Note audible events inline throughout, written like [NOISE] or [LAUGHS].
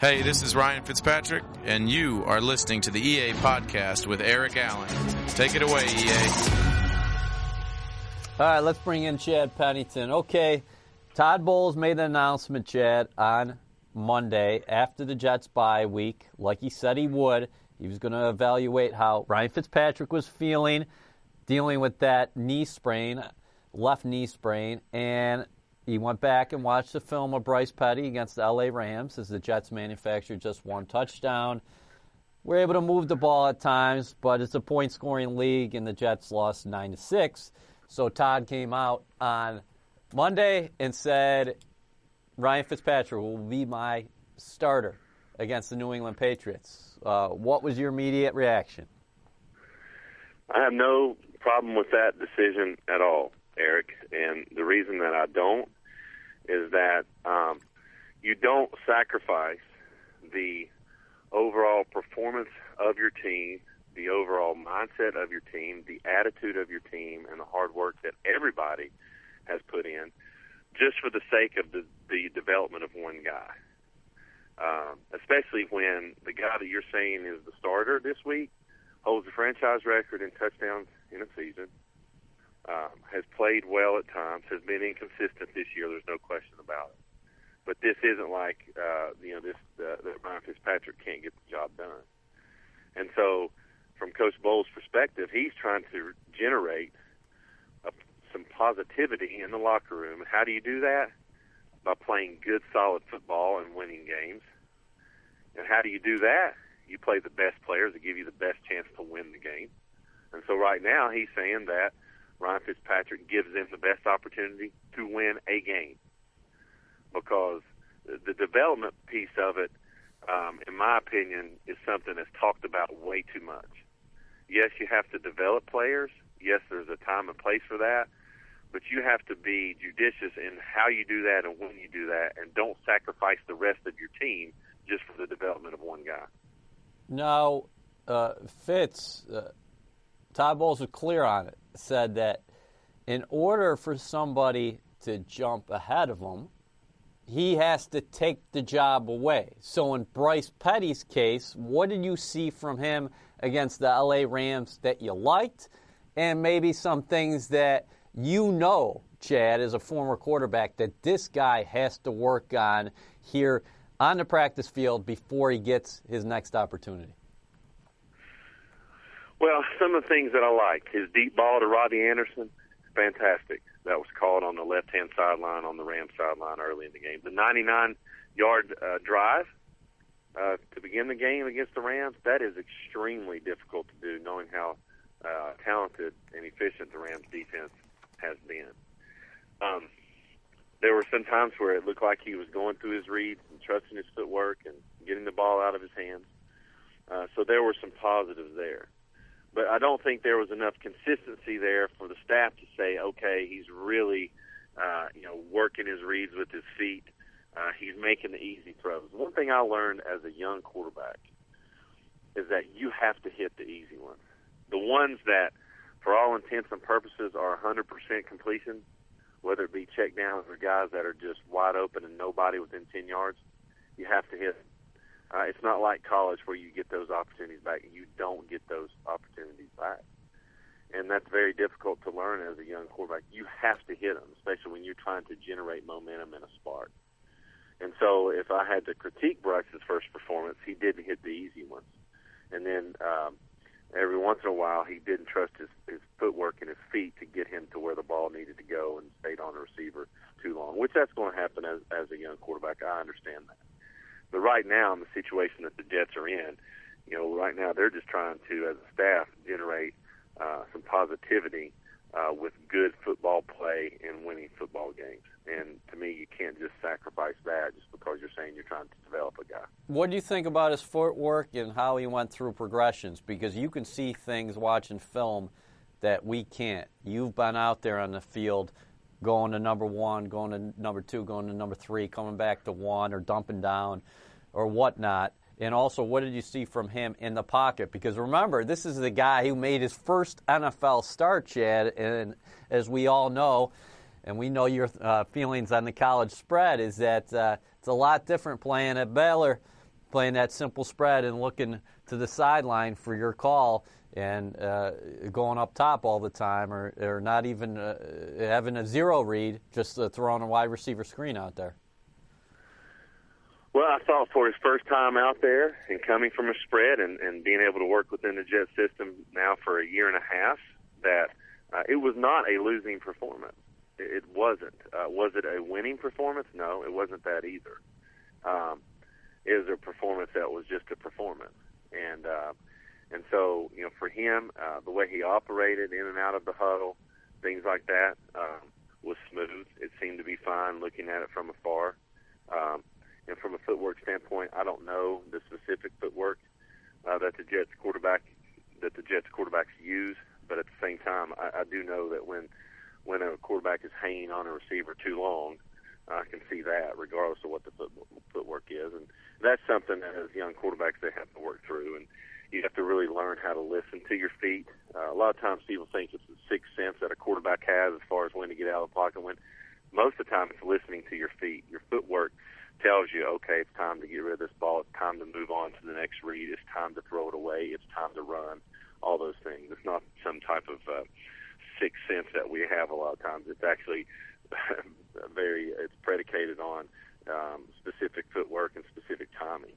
Hey, this is Ryan Fitzpatrick, and you are listening to the EA podcast with Eric Allen. Take it away, EA. All right, let's bring in Chad Pennington. Okay, Todd Bowles made an announcement, Chad, on Monday after the Jets bye week, like he said he would. He was going to evaluate how Ryan Fitzpatrick was feeling, dealing with that knee sprain, left knee sprain, and he went back and watched the film of Bryce Petty against the LA Rams as the Jets manufactured just one touchdown. We're able to move the ball at times, but it's a point scoring league, and the Jets lost 9 to 6. So Todd came out on Monday and said, Ryan Fitzpatrick will be my starter against the New England Patriots. Uh, what was your immediate reaction? I have no problem with that decision at all, Eric. And the reason that I don't is that um, you don't sacrifice the overall performance of your team, the overall mindset of your team, the attitude of your team, and the hard work that everybody has put in just for the sake of the, the development of one guy. Um, especially when the guy that you're saying is the starter this week holds the franchise record in touchdowns in a season, um, has played well at times, has been inconsistent this year. There's no question about it. But this isn't like uh, you know this uh, that Ryan Fitzpatrick can't get the job done. And so, from Coach Bowles' perspective, he's trying to generate a, some positivity in the locker room. How do you do that? By playing good, solid football and winning games. And how do you do that? You play the best players that give you the best chance to win the game. And so right now he's saying that Ryan Fitzpatrick gives them the best opportunity to win a game because the development piece of it, um, in my opinion, is something that's talked about way too much. Yes, you have to develop players. Yes, there's a time and place for that, but you have to be judicious in how you do that and when you do that, and don't sacrifice the rest of your team just for the development of one guy. Now, uh, Fitz, uh, Todd Bowles was clear on it. Said that in order for somebody to jump ahead of him, he has to take the job away. So in Bryce Petty's case, what did you see from him against the LA Rams that you liked, and maybe some things that you know, Chad, as a former quarterback, that this guy has to work on here on the practice field before he gets his next opportunity? Well, [LAUGHS] some of the things that I like his deep ball to Robby Anderson, fantastic. That was called on the left hand sideline on the Rams sideline early in the game. The 99 yard uh, drive uh, to begin the game against the Rams, that is extremely difficult to do, knowing how uh, talented and efficient the Rams defense has been. Um, there were some times where it looked like he was going through his reads and trusting his footwork and getting the ball out of his hands. Uh, so there were some positives there. But I don't think there was enough consistency there for the staff to say, okay, he's really, uh, you know, working his reads with his feet. Uh, he's making the easy throws. One thing I learned as a young quarterback is that you have to hit the easy ones. The ones that, for all intents and purposes, are 100% completion, whether it be check downs or guys that are just wide open and nobody within 10 yards, you have to hit uh, it's not like college where you get those opportunities back. And you don't get those opportunities back. And that's very difficult to learn as a young quarterback. You have to hit them, especially when you're trying to generate momentum and a spark. And so if I had to critique Bryce's first performance, he didn't hit the easy ones. And then um, every once in a while, he didn't trust his, his footwork and his feet to get him to where the ball needed to go and stayed on the receiver too long, which that's going to happen as, as a young quarterback. I understand that. But right now, in the situation that the Jets are in, you know, right now they're just trying to, as a staff, generate uh, some positivity uh, with good football play and winning football games. And to me, you can't just sacrifice that just because you're saying you're trying to develop a guy. What do you think about his footwork and how he went through progressions? Because you can see things watching film that we can't. You've been out there on the field going to number one, going to number two, going to number three, coming back to one, or dumping down, or whatnot. And also, what did you see from him in the pocket? Because remember, this is the guy who made his first NFL start, Chad. And as we all know, and we know your uh, feelings on the college spread, is that uh, it's a lot different playing at Baylor playing that simple spread and looking to the sideline for your call and uh, going up top all the time, or, or not even uh, having a zero read, just uh, throwing a wide receiver screen out there? Well, I thought for his first time out there and coming from a spread and, and being able to work within the Jet system now for a year and a half, that uh, it was not a losing performance. It, it wasn't. Uh, was it a winning performance? No, it wasn't that either. Um, it was a performance that was just a performance, and uh, and so you know for him, uh, the way he operated in and out of the huddle, things like that, um, was smooth. It seemed to be fine looking at it from afar. Um, and from a footwork standpoint, I don't know the specific footwork uh, that the Jets quarterback that the Jets quarterbacks use, but at the same time, I, I do know that when when a quarterback is hanging on a receiver too long, I can see that regardless of what the foot, footwork is, and that's something that as young quarterbacks they have to work through, and you have to really learn how to listen to your feet. Uh, a lot of times people think it's the sixth sense that a quarterback has as far as when to get out of the pocket. When most of the time it's listening to your feet, your footwork tells you, okay, it's time to get rid of this ball. It's time to move on to the next read. It's time to throw it away. It's time to run. All those things. It's not some type of uh, sixth sense that we have a lot of times. It's actually [LAUGHS] very. It's predicated on um, specific footwork and specific timing.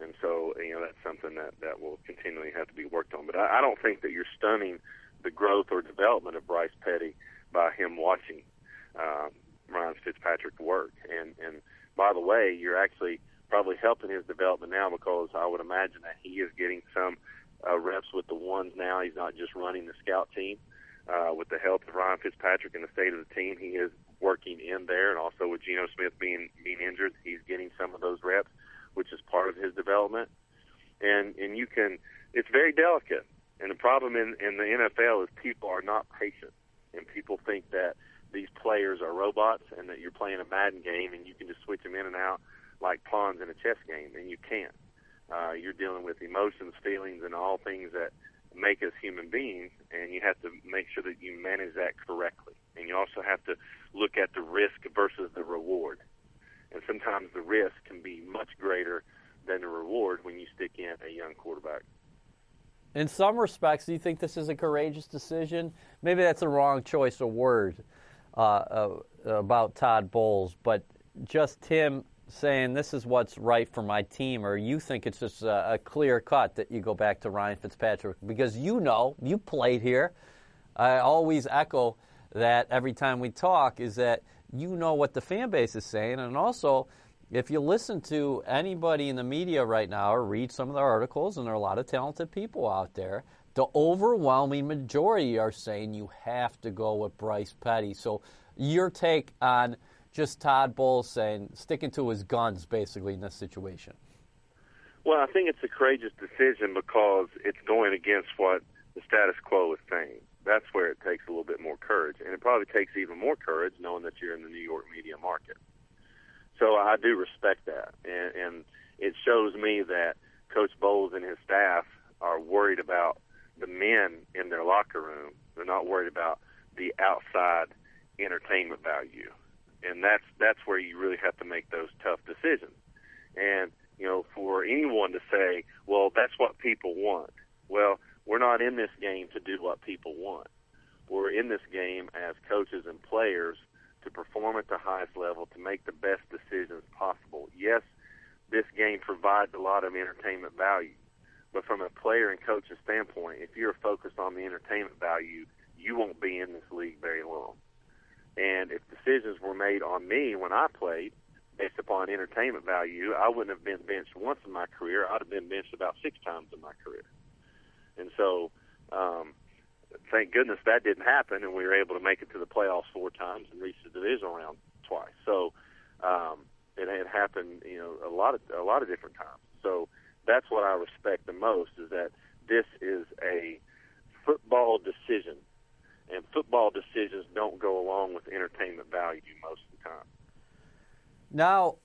And so, you know, that's something that that will continually have to be worked on. But I, I don't think that you're stunning the growth or development of Bryce Petty by him watching um, Ryan Fitzpatrick work. And and by the way, you're actually probably helping his development now because I would imagine that he is getting some uh, reps with the ones now. He's not just running the scout team. Uh, with the help of Ryan Fitzpatrick and the state of the team, he is working in there, and also with Geno Smith being being injured, he's getting some of those reps, which is part of his development. And and you can, it's very delicate. And the problem in in the NFL is people are not patient, and people think that these players are robots and that you're playing a Madden game and you can just switch them in and out like pawns in a chess game, and you can't. Uh, you're dealing with emotions, feelings, and all things that make us human beings, and you have to make sure that you manage that correctly. And you also have to look at the risk versus the reward. And sometimes the risk can be much greater than the reward when you stick in a young quarterback. In some respects, do you think this is a courageous decision? Maybe that's the wrong choice of word uh, uh, about Todd Bowles, but just him saying this is what's right for my team, or you think it's just a, a, clear cut that you go back to Ryan Fitzpatrick because you know you played here. I always echo that every time we talk is that you know what the fan base is saying, and also if you listen to anybody in the media right now or read some of the articles, and there are a lot of talented people out there, the overwhelming majority are saying you have to go with Bryce Petty. So, your take on just Todd Bowles saying sticking to his guns basically in this situation? Well, I think it's a courageous decision because it's going against what the status quo is saying. That's where it takes a little bit more courage, and it probably takes even more courage knowing that you're in the New York media market. So I do respect that, and, and it shows me that Coach Bowles and his staff are worried about the men in their locker room. They're not worried about the outside entertainment value, and that's that's where you really have to make those tough decisions. And you know, for anyone to say, "Well, that's what people want," well, we're not in this game to do what people want. We're in this game as coaches and players to perform at the highest level, to make the best decisions possible. Yes, this game provides a lot of entertainment value, but from a player and coach's standpoint, if you're focused on the entertainment value, you won't be in this league very long. And if decisions were made on me when I played based upon entertainment value, I wouldn't have been benched once in my career. I'd have been benched about six times in my career. And so, um, thank goodness that didn't happen, and we were able to make it to the playoffs four times and reach the divisional round twice. So, um, it had happened, you know, a lot of a lot of different times. So that's what I respect the most is that this is a football decision and football decisions don't go along with entertainment value most of the time. Now,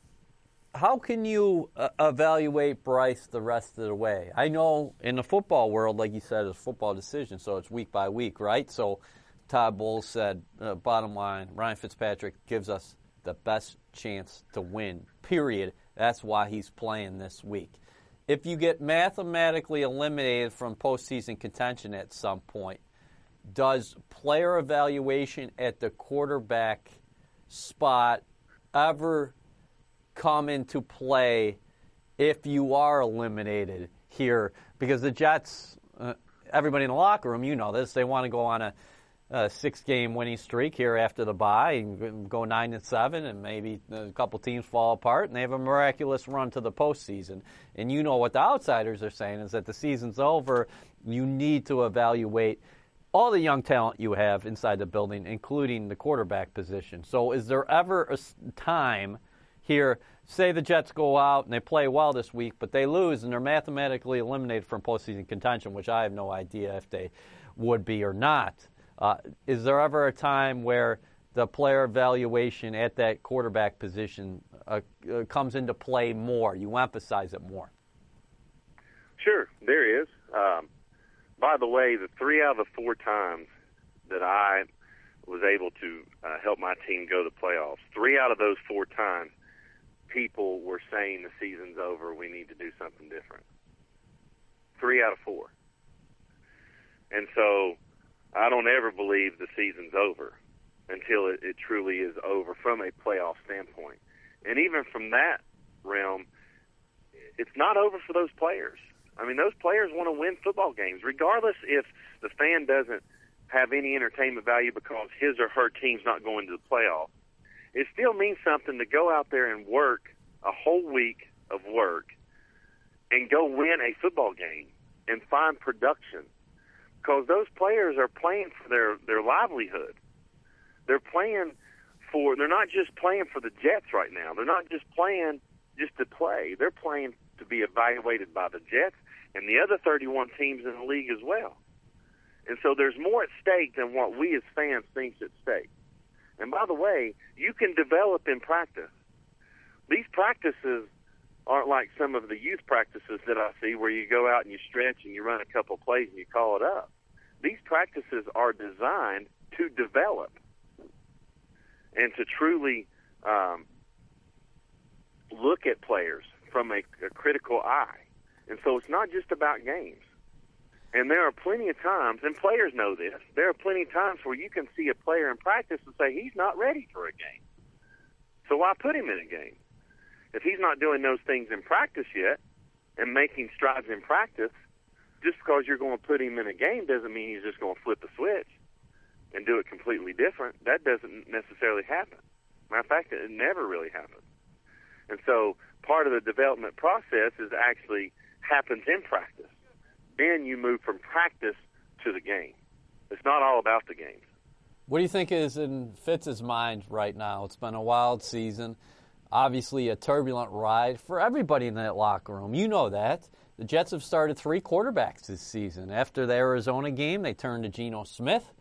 how can you uh, evaluate Bryce the rest of the way? I know in the football world, like you said, it's football decision, so it's week by week, right? So Todd Bowles said, uh, bottom line, Ryan Fitzpatrick gives us the best chance to win, period, That's why he's playing this week. If you get mathematically eliminated from postseason contention at some point, does player evaluation at the quarterback spot ever come into play if you are eliminated here? Because the Jets, uh, everybody in the locker room, you know this, they want to go on a, a six-game winning streak here after the bye and go nine and seven, and maybe a couple teams fall apart, and they have a miraculous run to the postseason. And you know what the outsiders are saying is that the season's over. You need to evaluate all the young talent you have inside the building, including the quarterback position. So, is there ever a time here? Say the Jets go out and they play well this week, but they lose and they're mathematically eliminated from postseason contention, which I have no idea if they would be or not. Uh, is there ever a time where the player evaluation at that quarterback position uh, uh, comes into play more? You emphasize it more. Sure, there is. Um, by the way, the three out of the four times that I was able to uh, help my team go to the playoffs, three out of those four times, people were saying the season's over. We need to do something different. Three out of four. And so I don't ever believe the season's over until it, it truly is over from a playoff standpoint. And even from that realm, it's not over for those players. I mean, those players want to win football games, regardless if the fan doesn't have any entertainment value because his or her team's not going to the playoffs. It still means something to go out there and work a whole week of work and go win a football game and find production because those players are playing for their their livelihood. They're playing for they're not just playing for the Jets right now. They're not just playing just to play. They're playing to be evaluated by the Jets and the other 31 teams in the league as well. And so there's more at stake than what we as fans think's at stake. And by the way, you can develop in practice. These practices aren't like some of the youth practices that I see where you go out and you stretch and you run a couple plays and you call it up. These practices are designed to develop and to truly um, look at players from a, a critical eye. And so it's not just about games. And there are plenty of times, and players know this, there are plenty of times where you can see a player in practice and say, he's not ready for a game. So why put him in a game? If he's not doing those things in practice yet and making strides in practice, just because you're going to put him in a game doesn't mean he's just going to flip the switch and do it completely different. That doesn't necessarily happen. Matter of fact, it never really happens. And so part of the development process is actually happens in practice. Then you move from practice to the game. It's not all about the games. What do you think is in Fitz's mind right now? It's been a wild season, obviously a turbulent ride for everybody in that locker room. You know that. The Jets have started three quarterbacks this season. After the Arizona game, they turned to Geno Smith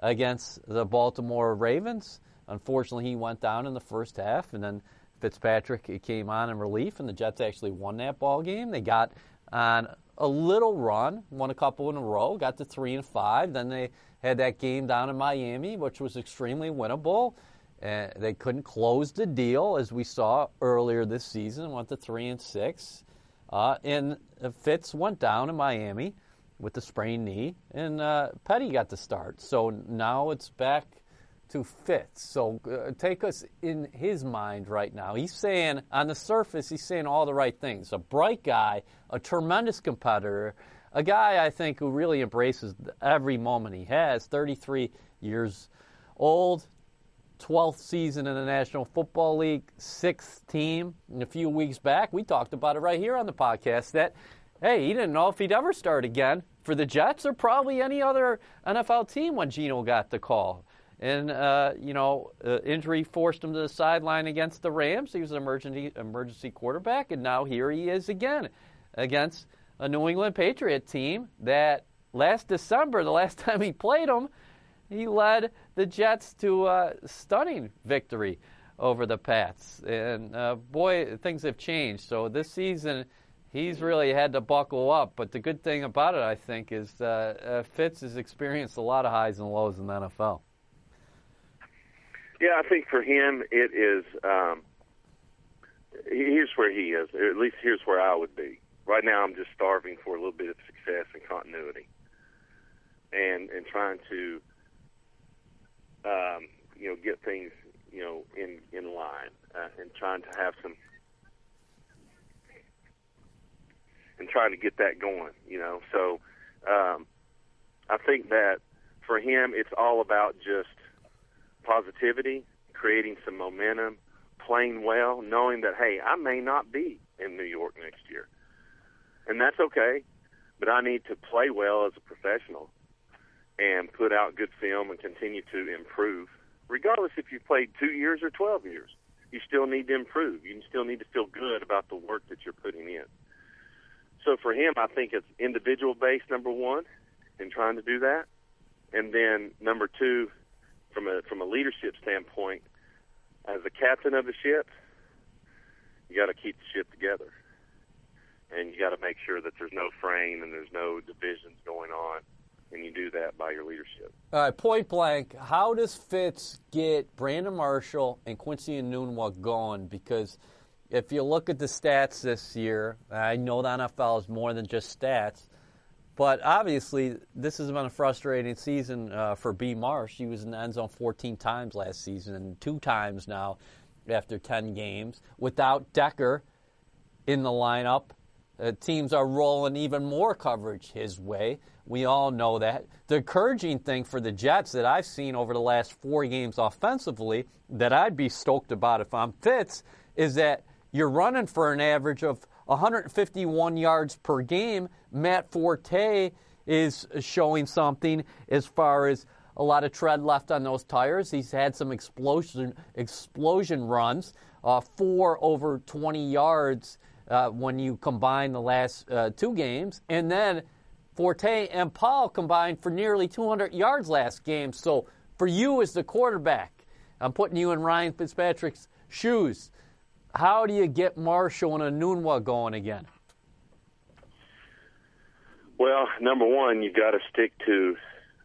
against the Baltimore Ravens. Unfortunately, he went down in the first half, and then Fitzpatrick came on in relief, and the Jets actually won that ball game. They got on a little run, won a couple in a row, got to three and five. Then they had that game down in Miami, which was extremely winnable. They couldn't close the deal, as we saw earlier this season. Went to three and six, uh, and Fitz went down in Miami with the sprained knee, and uh, Petty got the start. So now it's back to Fitz. So uh, take us in his mind right now. He's saying, on the surface, he's saying all the right things. A bright guy, a tremendous competitor, a guy I think who really embraces every moment he has. 33 years old, 12th season in the National Football League, sixth team. And a few weeks back, we talked about it right here on the podcast that, hey, he didn't know if he'd ever start again for the Jets or probably any other NFL team when Geno got the call and uh, you know, uh, injury forced him to the sideline against the Rams. He was an emergency emergency quarterback, and now here he is again against a New England Patriot team that last December, the last [LAUGHS] time he played them, he led the Jets to a stunning victory over the Pats. And uh, boy, things have changed. So this season, he's really had to buckle up. But the good thing about it, I think, is uh, uh Fitz has experienced a lot of highs and lows in the NFL. Yeah, I think for him it is. Um, here's where he is. Or at least here's where I would be. Right now, I'm just starving for a little bit of success and continuity, and and trying to, um, you know, get things, you know, in in line, uh, and trying to have some, and trying to get that going, you know. So, um, I think that for him, it's all about just positivity, creating some momentum, playing well, knowing that hey, I may not be in New York next year, and that's okay. But I need to play well as a professional and put out good film and continue to improve, regardless if you played two years or twelve years. You still need to improve. You still need to feel good about the work that you're putting in. So for him, I think it's individual based number one, in trying to do that, and then number two, from a from a leadership standpoint, as the captain of the ship, you got to keep the ship together, and you got to make sure that there's no fraying and there's no divisions going on, and you do that by your leadership. All right, point blank. How does Fitz get Brandon Marshall and Quincy Enunwa going? Because if you look at the stats this year, I know the NFL is more than just stats. But obviously, this has been a frustrating season uh, for B. Marsh. He was in the end zone 14 times last season and two times now after 10 games. Without Decker in the lineup, uh, teams are rolling even more coverage his way. We all know that. The encouraging thing for the Jets that I've seen over the last four games offensively that I'd be stoked about if I'm Fitz is that you're running for an average of 151 yards per game. Matt Forte is showing something as far as a lot of tread left on those tires. He's had some explosion explosion runs, uh, four over 20 yards uh, when you combine the last uh, two games, and then Forte and Powell combined for nearly 200 yards last game. So for you as the quarterback, I'm putting you in Ryan Fitzpatrick's shoes. How do you get Marshall and Enunwa going again? Well, number one, you've got to stick to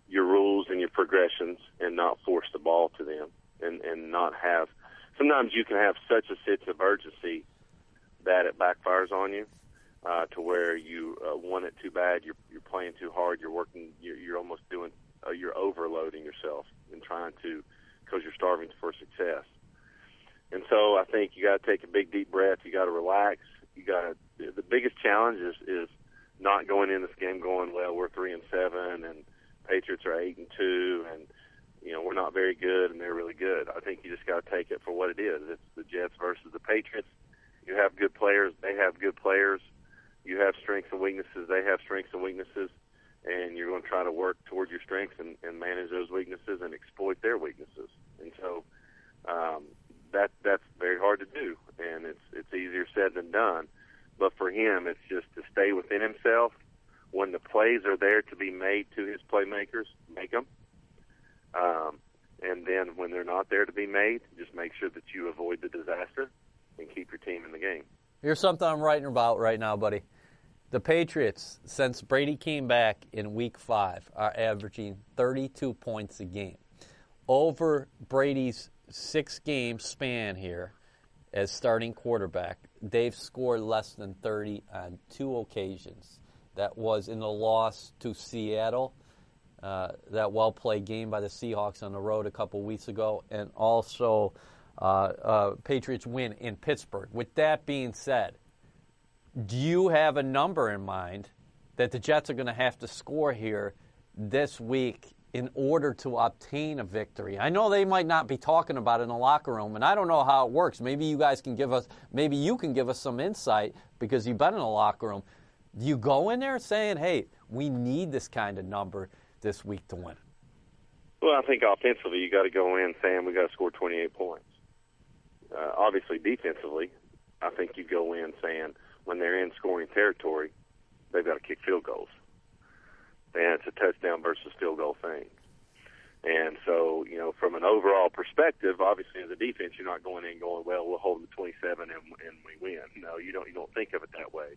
your rules and your progressions and not force the ball to them and, and not have. Sometimes you can have such a sense of urgency that it backfires on you uh, to where you uh, want it too bad. You're, you're playing too hard. You're working. You're, you're almost doing. Uh, you're overloading yourself and trying to because you're starving for success. And so I think you got to take a big deep breath. You got to relax. You got. The biggest challenge is is not going in this game going well. We're three and seven, and Patriots are eight and two, and you know we're not very good, and they're really good. I think you just got to take it for what it is. It's the Jets versus the Patriots. You have good players. They have good players. You have strengths and weaknesses. They have strengths and weaknesses, and you're going to try to work toward your strengths and, and manage those weaknesses and exploit their weaknesses. And so, um, that that's very hard to do, and it's it's easier said than done. But for him, it's just to stay within himself. When the plays are there to be made to his playmakers, make them. Um, and then when they're not there to be made, just make sure that you avoid the disaster and keep your team in the game. Here's something I'm writing about right now, buddy. The Patriots, since Brady came back in week five, are averaging 32 points a game. Over Brady's six game span here as starting quarterback, they've scored less than 30 on two occasions. That was in the loss to Seattle, uh, that well played game by the Seahawks on the road a couple weeks ago, and also uh, uh, Patriots win in Pittsburgh. With that being said, do you have a number in mind that the Jets are going to have to score here this week in order to obtain a victory. I know they might not be talking about it in the locker room, and I don't know how it works. Maybe you guys can give us, maybe you can give us some insight because you've been in the locker room. Do you go in there saying, hey, we need this kind of number this week to win? Well, I think offensively, you got to go in saying we got to score 28 points. Uh, obviously, defensively, I think you go in saying when they're in scoring territory, they've got to kick field goals and it's a touchdown versus field goal thing. And so, you know, from an overall perspective, obviously as a defense, you're not going in going, well, we'll hold the 27 and, and we win. No, you don't. You don't think of it that way.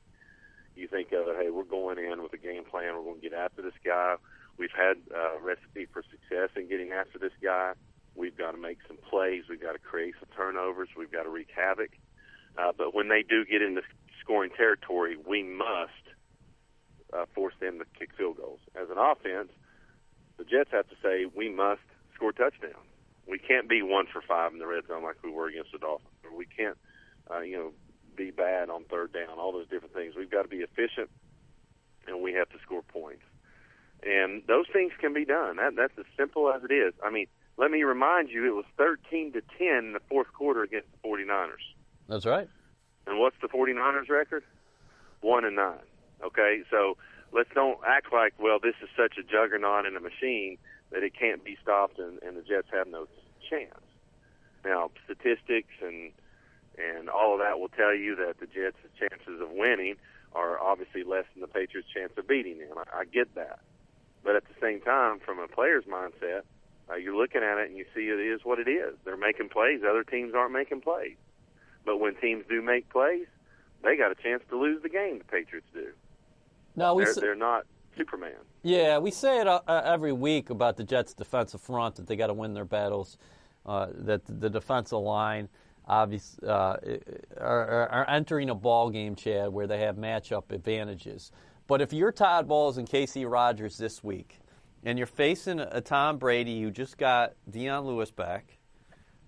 You think of it, hey, we're going in with a game plan. We're going to get after this guy. We've had a recipe for success in getting after this guy. We've got to make some plays. We've got to create some turnovers. We've got to wreak havoc. Uh, but when they do get into scoring territory, we must uh, force them to kick field goals. As an offense, the Jets have to say we must score touchdowns. We can't be one for five in the red zone like we were against the Dolphins. Or we can't, uh, you know, be bad on third down. All those different things. We've got to be efficient, and we have to score points. And those things can be done. That, that's as simple as it is. I mean, let me remind you, it was 13 to 10 in the fourth quarter against the 49ers. That's right. And what's the 49ers record? 1 and 9. Okay? So let's don't act like, well, this is such a juggernaut and a machine that it can't be stopped and, and the Jets have no chance. Now, statistics and and all of that will tell you that the Jets' chances of winning are obviously less than the Patriots' chance of beating them. I, I get that. But at the same time, from a player's mindset, uh, you're looking at it and you see it is what it is. They're making plays. Other teams aren't making plays. But when teams do make plays, they got a chance to lose the game. The Patriots do. No, we They're, s- they're not Superman. Yeah, we say it uh, uh, every week about the Jets' defensive front that they got to win their battles. Uh, that the defensive line, obviously, uh, are, are- are entering a ball game, Chad, where they have matchup advantages. But if you're Todd Bowles and Kacy Rodgers this week, and you're facing a Tom Brady who just got Dion Lewis back,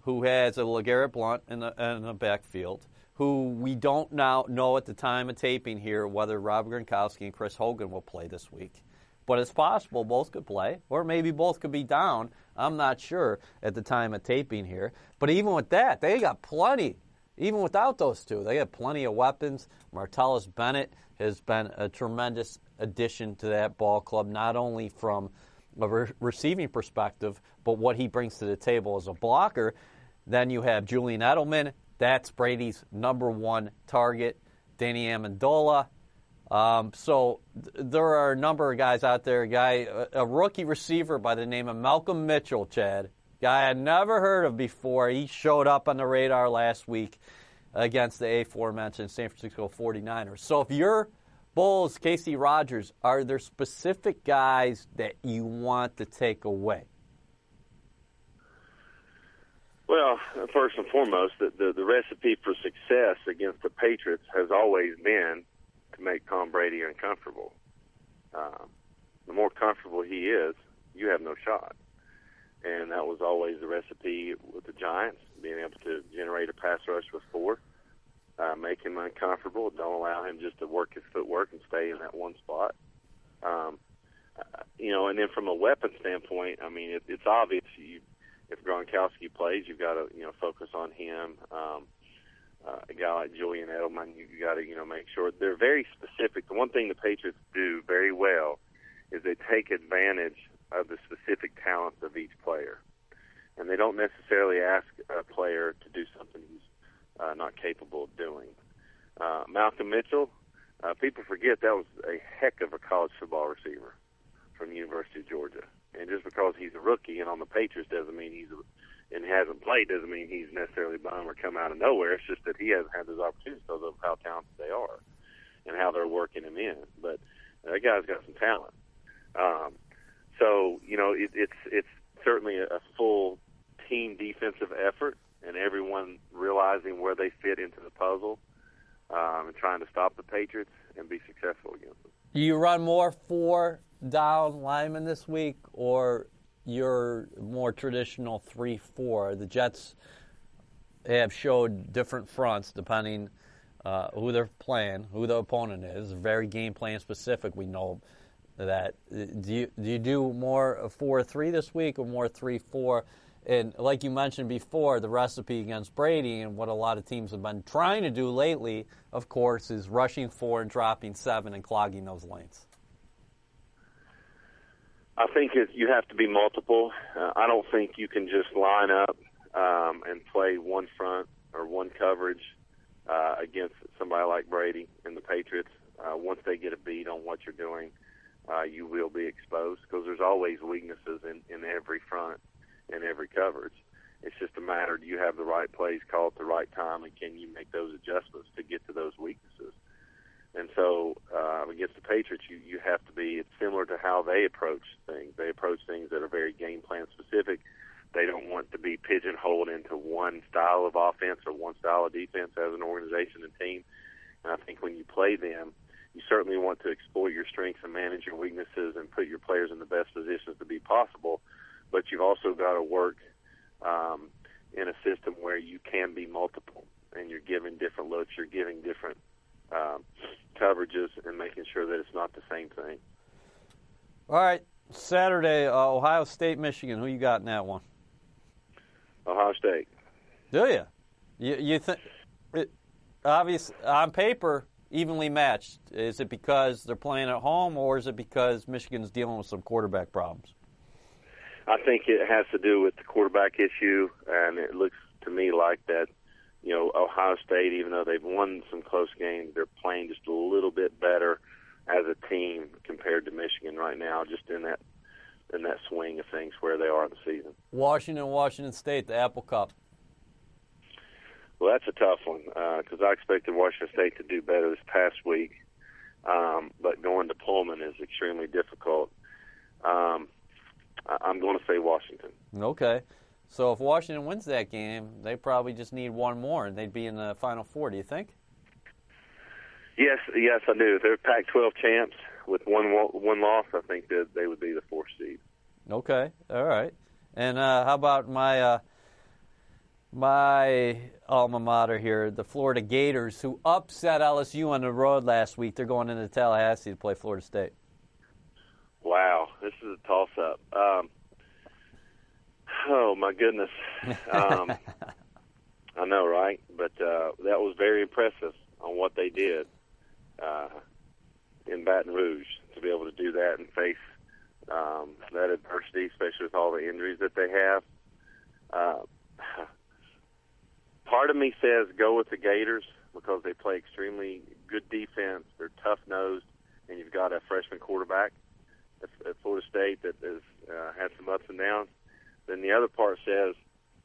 who has a LeGarrette Blount in the, in the backfield, who we don't now know at the time of taping here whether Rob Gronkowski and Chris Hogan will play this week. But it's possible both could play, or maybe both could be down. I'm not sure at the time of taping here. But even with that, they got plenty. Even without those two, they have plenty of weapons. Martellus Bennett has been a tremendous addition to that ball club, not only from a re- receiving perspective, but what he brings to the table as a blocker. Then you have Julian Edelman. That's Brady's number one target. Danny Amendola. Um, so th- there are a number of guys out there. A guy, a, a rookie receiver by the name of Malcolm Mitchell, Chad. Guy I'd never heard of before. He showed up on the radar last week against the aforementioned San Francisco 49ers. So if you're Bowles, Kacy Rodgers, are there specific guys that you want to take away? Well, first and foremost, the, the, the recipe for success against the Patriots has always been to make Tom Brady uncomfortable. Um, the more comfortable he is, you have no shot. And that was always the recipe with the Giants, being able to generate a pass rush with four, uh, make him uncomfortable, don't allow him just to work his footwork and stay in that one spot. Um, uh, you know, and then from a weapon standpoint, I mean, it, it's obvious you if Gronkowski plays, you've got to you know focus on him. Um, uh, a guy like Julian Edelman, you, got to you know make sure they're very specific. The one thing the Patriots do very well is they take advantage of the specific talents of each player, and they don't necessarily ask a player to do something he's uh, not capable of doing. Uh, Malcolm Mitchell, uh, people forget that was a heck of a college football receiver from the University of Georgia. And just because he's a rookie and on the Patriots doesn't mean he's a, and hasn't played doesn't mean he's necessarily bum or come out of nowhere. It's just that he hasn't had those opportunities because of how talented they are and how they're working him in. But that guy's got some talent. Um, so you know it, it's it's certainly a, full team defensive effort, and everyone realizing where they fit into the puzzle um, and trying to stop the Patriots and be successful against them. You run more four down linemen this week, or your more traditional three four? The Jets have showed different fronts depending uh, who they're playing, who the opponent is. Very game plan specific. We know that. Do you do you do more four three this week or more three four? And like you mentioned before, the recipe against Brady and what a lot of teams have been trying to do lately, of course, is rushing four and dropping seven and clogging those lanes. I think it, you have to be multiple. Uh, I don't think you can just line up um, and play one front or one coverage uh, against somebody like Brady and the Patriots. Uh, once they get a beat on what you're doing, uh, you will be exposed because there's always weaknesses in, in every front and every coverage. It's just a matter do you have the right plays called at the right time and can you make those adjustments to get to those weaknesses? And so uh, against the Patriots, you, you have to be, it's similar to how they approach things. They approach things that are very game plan specific. They don't want to be pigeonholed into one style of offense or one style of defense as an organization and team. And I think when you play them, you certainly want to exploit your strengths and manage your weaknesses and put your players in the best positions to be possible. But you've also got to work um, in a system where you can be multiple and you're giving different looks, you're giving different um, coverages, and making sure that it's not the same thing. All right, Saturday, uh, Ohio State, Michigan. Who you got in that one? Ohio State. Do you? You, you think? Obvious on paper, evenly matched. Is it because they're playing at home, or is it because Michigan's dealing with some quarterback problems? I think it has to do with the quarterback issue, and it looks to me like that. You know, Ohio State, even though they've won some close games, they're playing just a little bit better as a team compared to Michigan right now, just in that in that swing of things where they are in the season. Washington, Washington State, the Apple Cup. Well, that's a tough one because uh, I expected Washington State to do better this past week, um, but going to Pullman is extremely difficult. Um, I'm going to say Washington. Okay. So if Washington wins that game, they probably just need one more, and they'd be in the Final Four. Do you think? Yes, yes, I do. They're Pac-12 champs with one one loss. I think that they would be the fourth seed. Okay, all right. And uh, how about my uh, my alma mater here, the Florida Gators, who upset LSU on the road last week? They're going into Tallahassee to play Florida State. Wow, this is a toss-up. Um, oh my goodness, um, [LAUGHS] I know, right? But uh, that was very impressive on what they did uh, in Baton Rouge to be able to do that and face um, that adversity, especially with all the injuries that they have. Uh, part of me says go with the Gators because they play extremely good defense. They're tough nosed, and you've got a freshman quarterback at, at Florida State that has uh, had some ups and downs. Then the other part says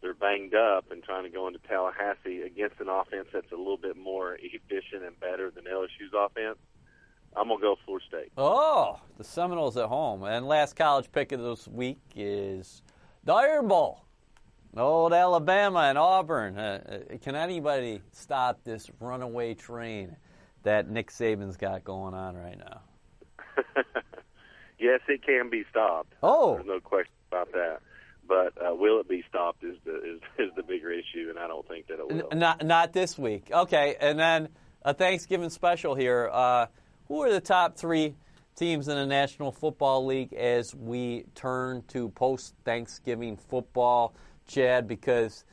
they're banged up and trying to go into Tallahassee against an offense that's a little bit more efficient and better than LSU's offense. I'm gonna go Florida State. Oh, the Seminoles at home. And last college pick of this week is the Iron Bowl. Old Alabama and Auburn. Uh, uh can anybody stop this runaway train that Nick Saban's got going on right now? [LAUGHS] yes, it can be stopped. Oh, there's no question about that. But uh, will it be stopped is the is, [LAUGHS] is the bigger issue, and I don't think that it will. Not not this week. Okay, and then a Thanksgiving special here. Uh, who are the top three teams in the National Football League as we turn to post Thanksgiving football, Chad? Because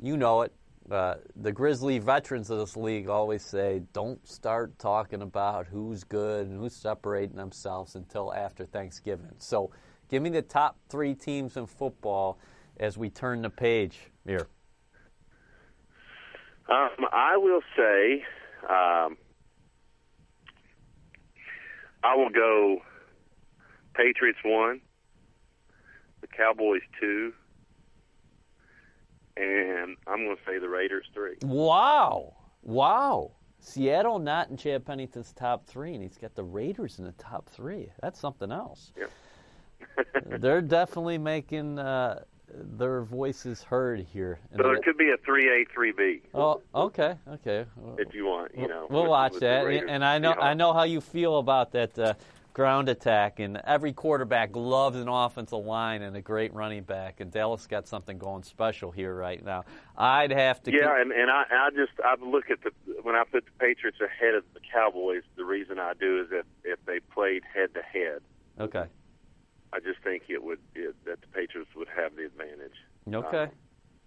you know it. Uh, the Grizzly veterans of this league always say, don't start talking about who's good and who's separating themselves until after Thanksgiving. So give me the top three teams in football as we turn the page here. Um, I will say um, I will go Patriots one, the Cowboys two, and I'm going to say the Raiders three. Wow. Wow. Seattle not in Chad Pennington's top three, and he's got the Raiders in the top three. That's something else. Yep. [LAUGHS] They're definitely making uh, their voices heard here. So there could be a three A, three B. Oh, okay, okay. If you want, you know, we'll with, watch with that. And I know, I know how you feel about that uh, ground attack. And every quarterback loves an offensive line and a great running back. And Dallas got something going special here right now. I'd have to. Yeah, keep... and and I, I just I look at the when I put the Patriots ahead of the Cowboys. The reason I do is that if they played head to head. Okay. I just think it would it, that the Patriots would have the advantage. Okay. Um,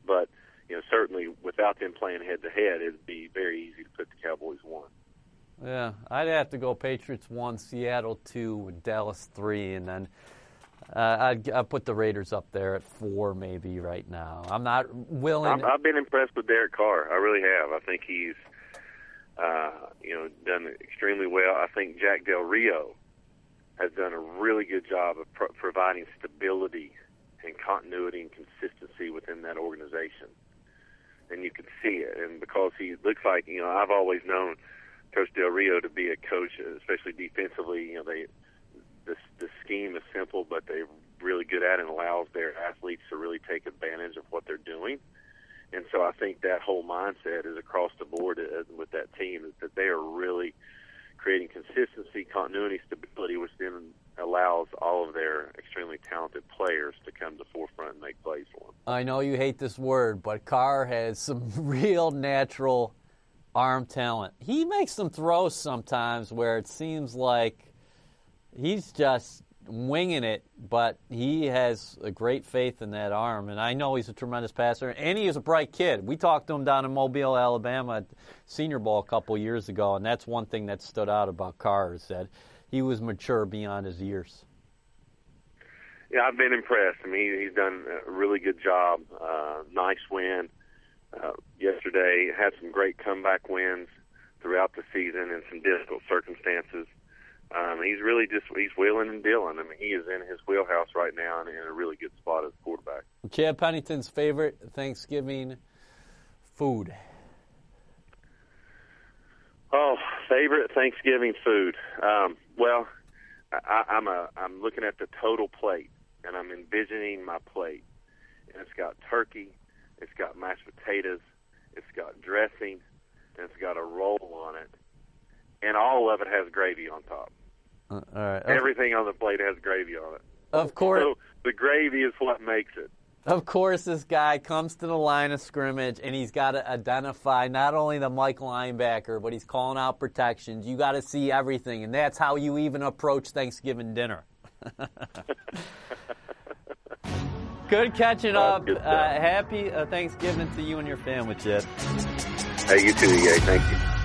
but you know, certainly without them playing head to head, it'd be very easy to put the Cowboys one. Yeah, I'd have to go Patriots one, Seattle two, Dallas three, and then uh, I'd, I'd put the Raiders up there at four, maybe right now. I'm not willing. I'm, I've been impressed with Derek Carr. I really have. I think he's, uh, you know, done extremely well. I think Jack Del Rio has done a really good job of pro- providing stability and continuity and consistency within that organization. And you can see it. And because he looks like, you know, I've always known Coach Del Rio to be a coach, especially defensively. You know, they the the scheme is simple, but they're really good at and allows their athletes to really take advantage of what they're doing. And so I think that whole mindset is across the board uh, with that team that they are really creating consistency, continuity, stability, which then allows all of their extremely talented players to come to the forefront and make plays for them. I know you hate this word, but Carr has some [LAUGHS] real natural arm talent. He makes some throws sometimes where it seems like he's just winging it, but he has a great faith in that arm. And I know he's a tremendous passer, and he is a bright kid. We talked to him down in Mobile, Alabama Senior Bowl a couple years ago, and that's one thing that stood out about Carr is that he was mature beyond his years. Yeah, I've been impressed. I mean, he's done a really good job. Uh, nice win uh, yesterday. Had some great comeback wins throughout the season in some difficult circumstances. Um, he's really just he's wheeling and dealing. I mean, he is in his wheelhouse right now and in a really good spot as quarterback. Chad Pennington's favorite Thanksgiving food. Oh, favorite Thanksgiving food. Um, well, I, I'm a I'm looking at the total plate and I'm envisioning my plate, and it's got turkey, it's got mashed potatoes, it's got dressing, and it's got a roll on it, and all of it has gravy on top. Uh, all right. Everything on the plate has gravy on it. Of course. So the gravy is what makes it. Of course, this guy comes to the line of scrimmage and he's got to identify not only the Mike linebacker, but he's calling out protections. You got to see everything, and that's how you even approach Thanksgiving dinner. [LAUGHS] good catching up. Good uh, happy uh, Thanksgiving to you and your family, Chip. Hey, you too, EA. Thank you.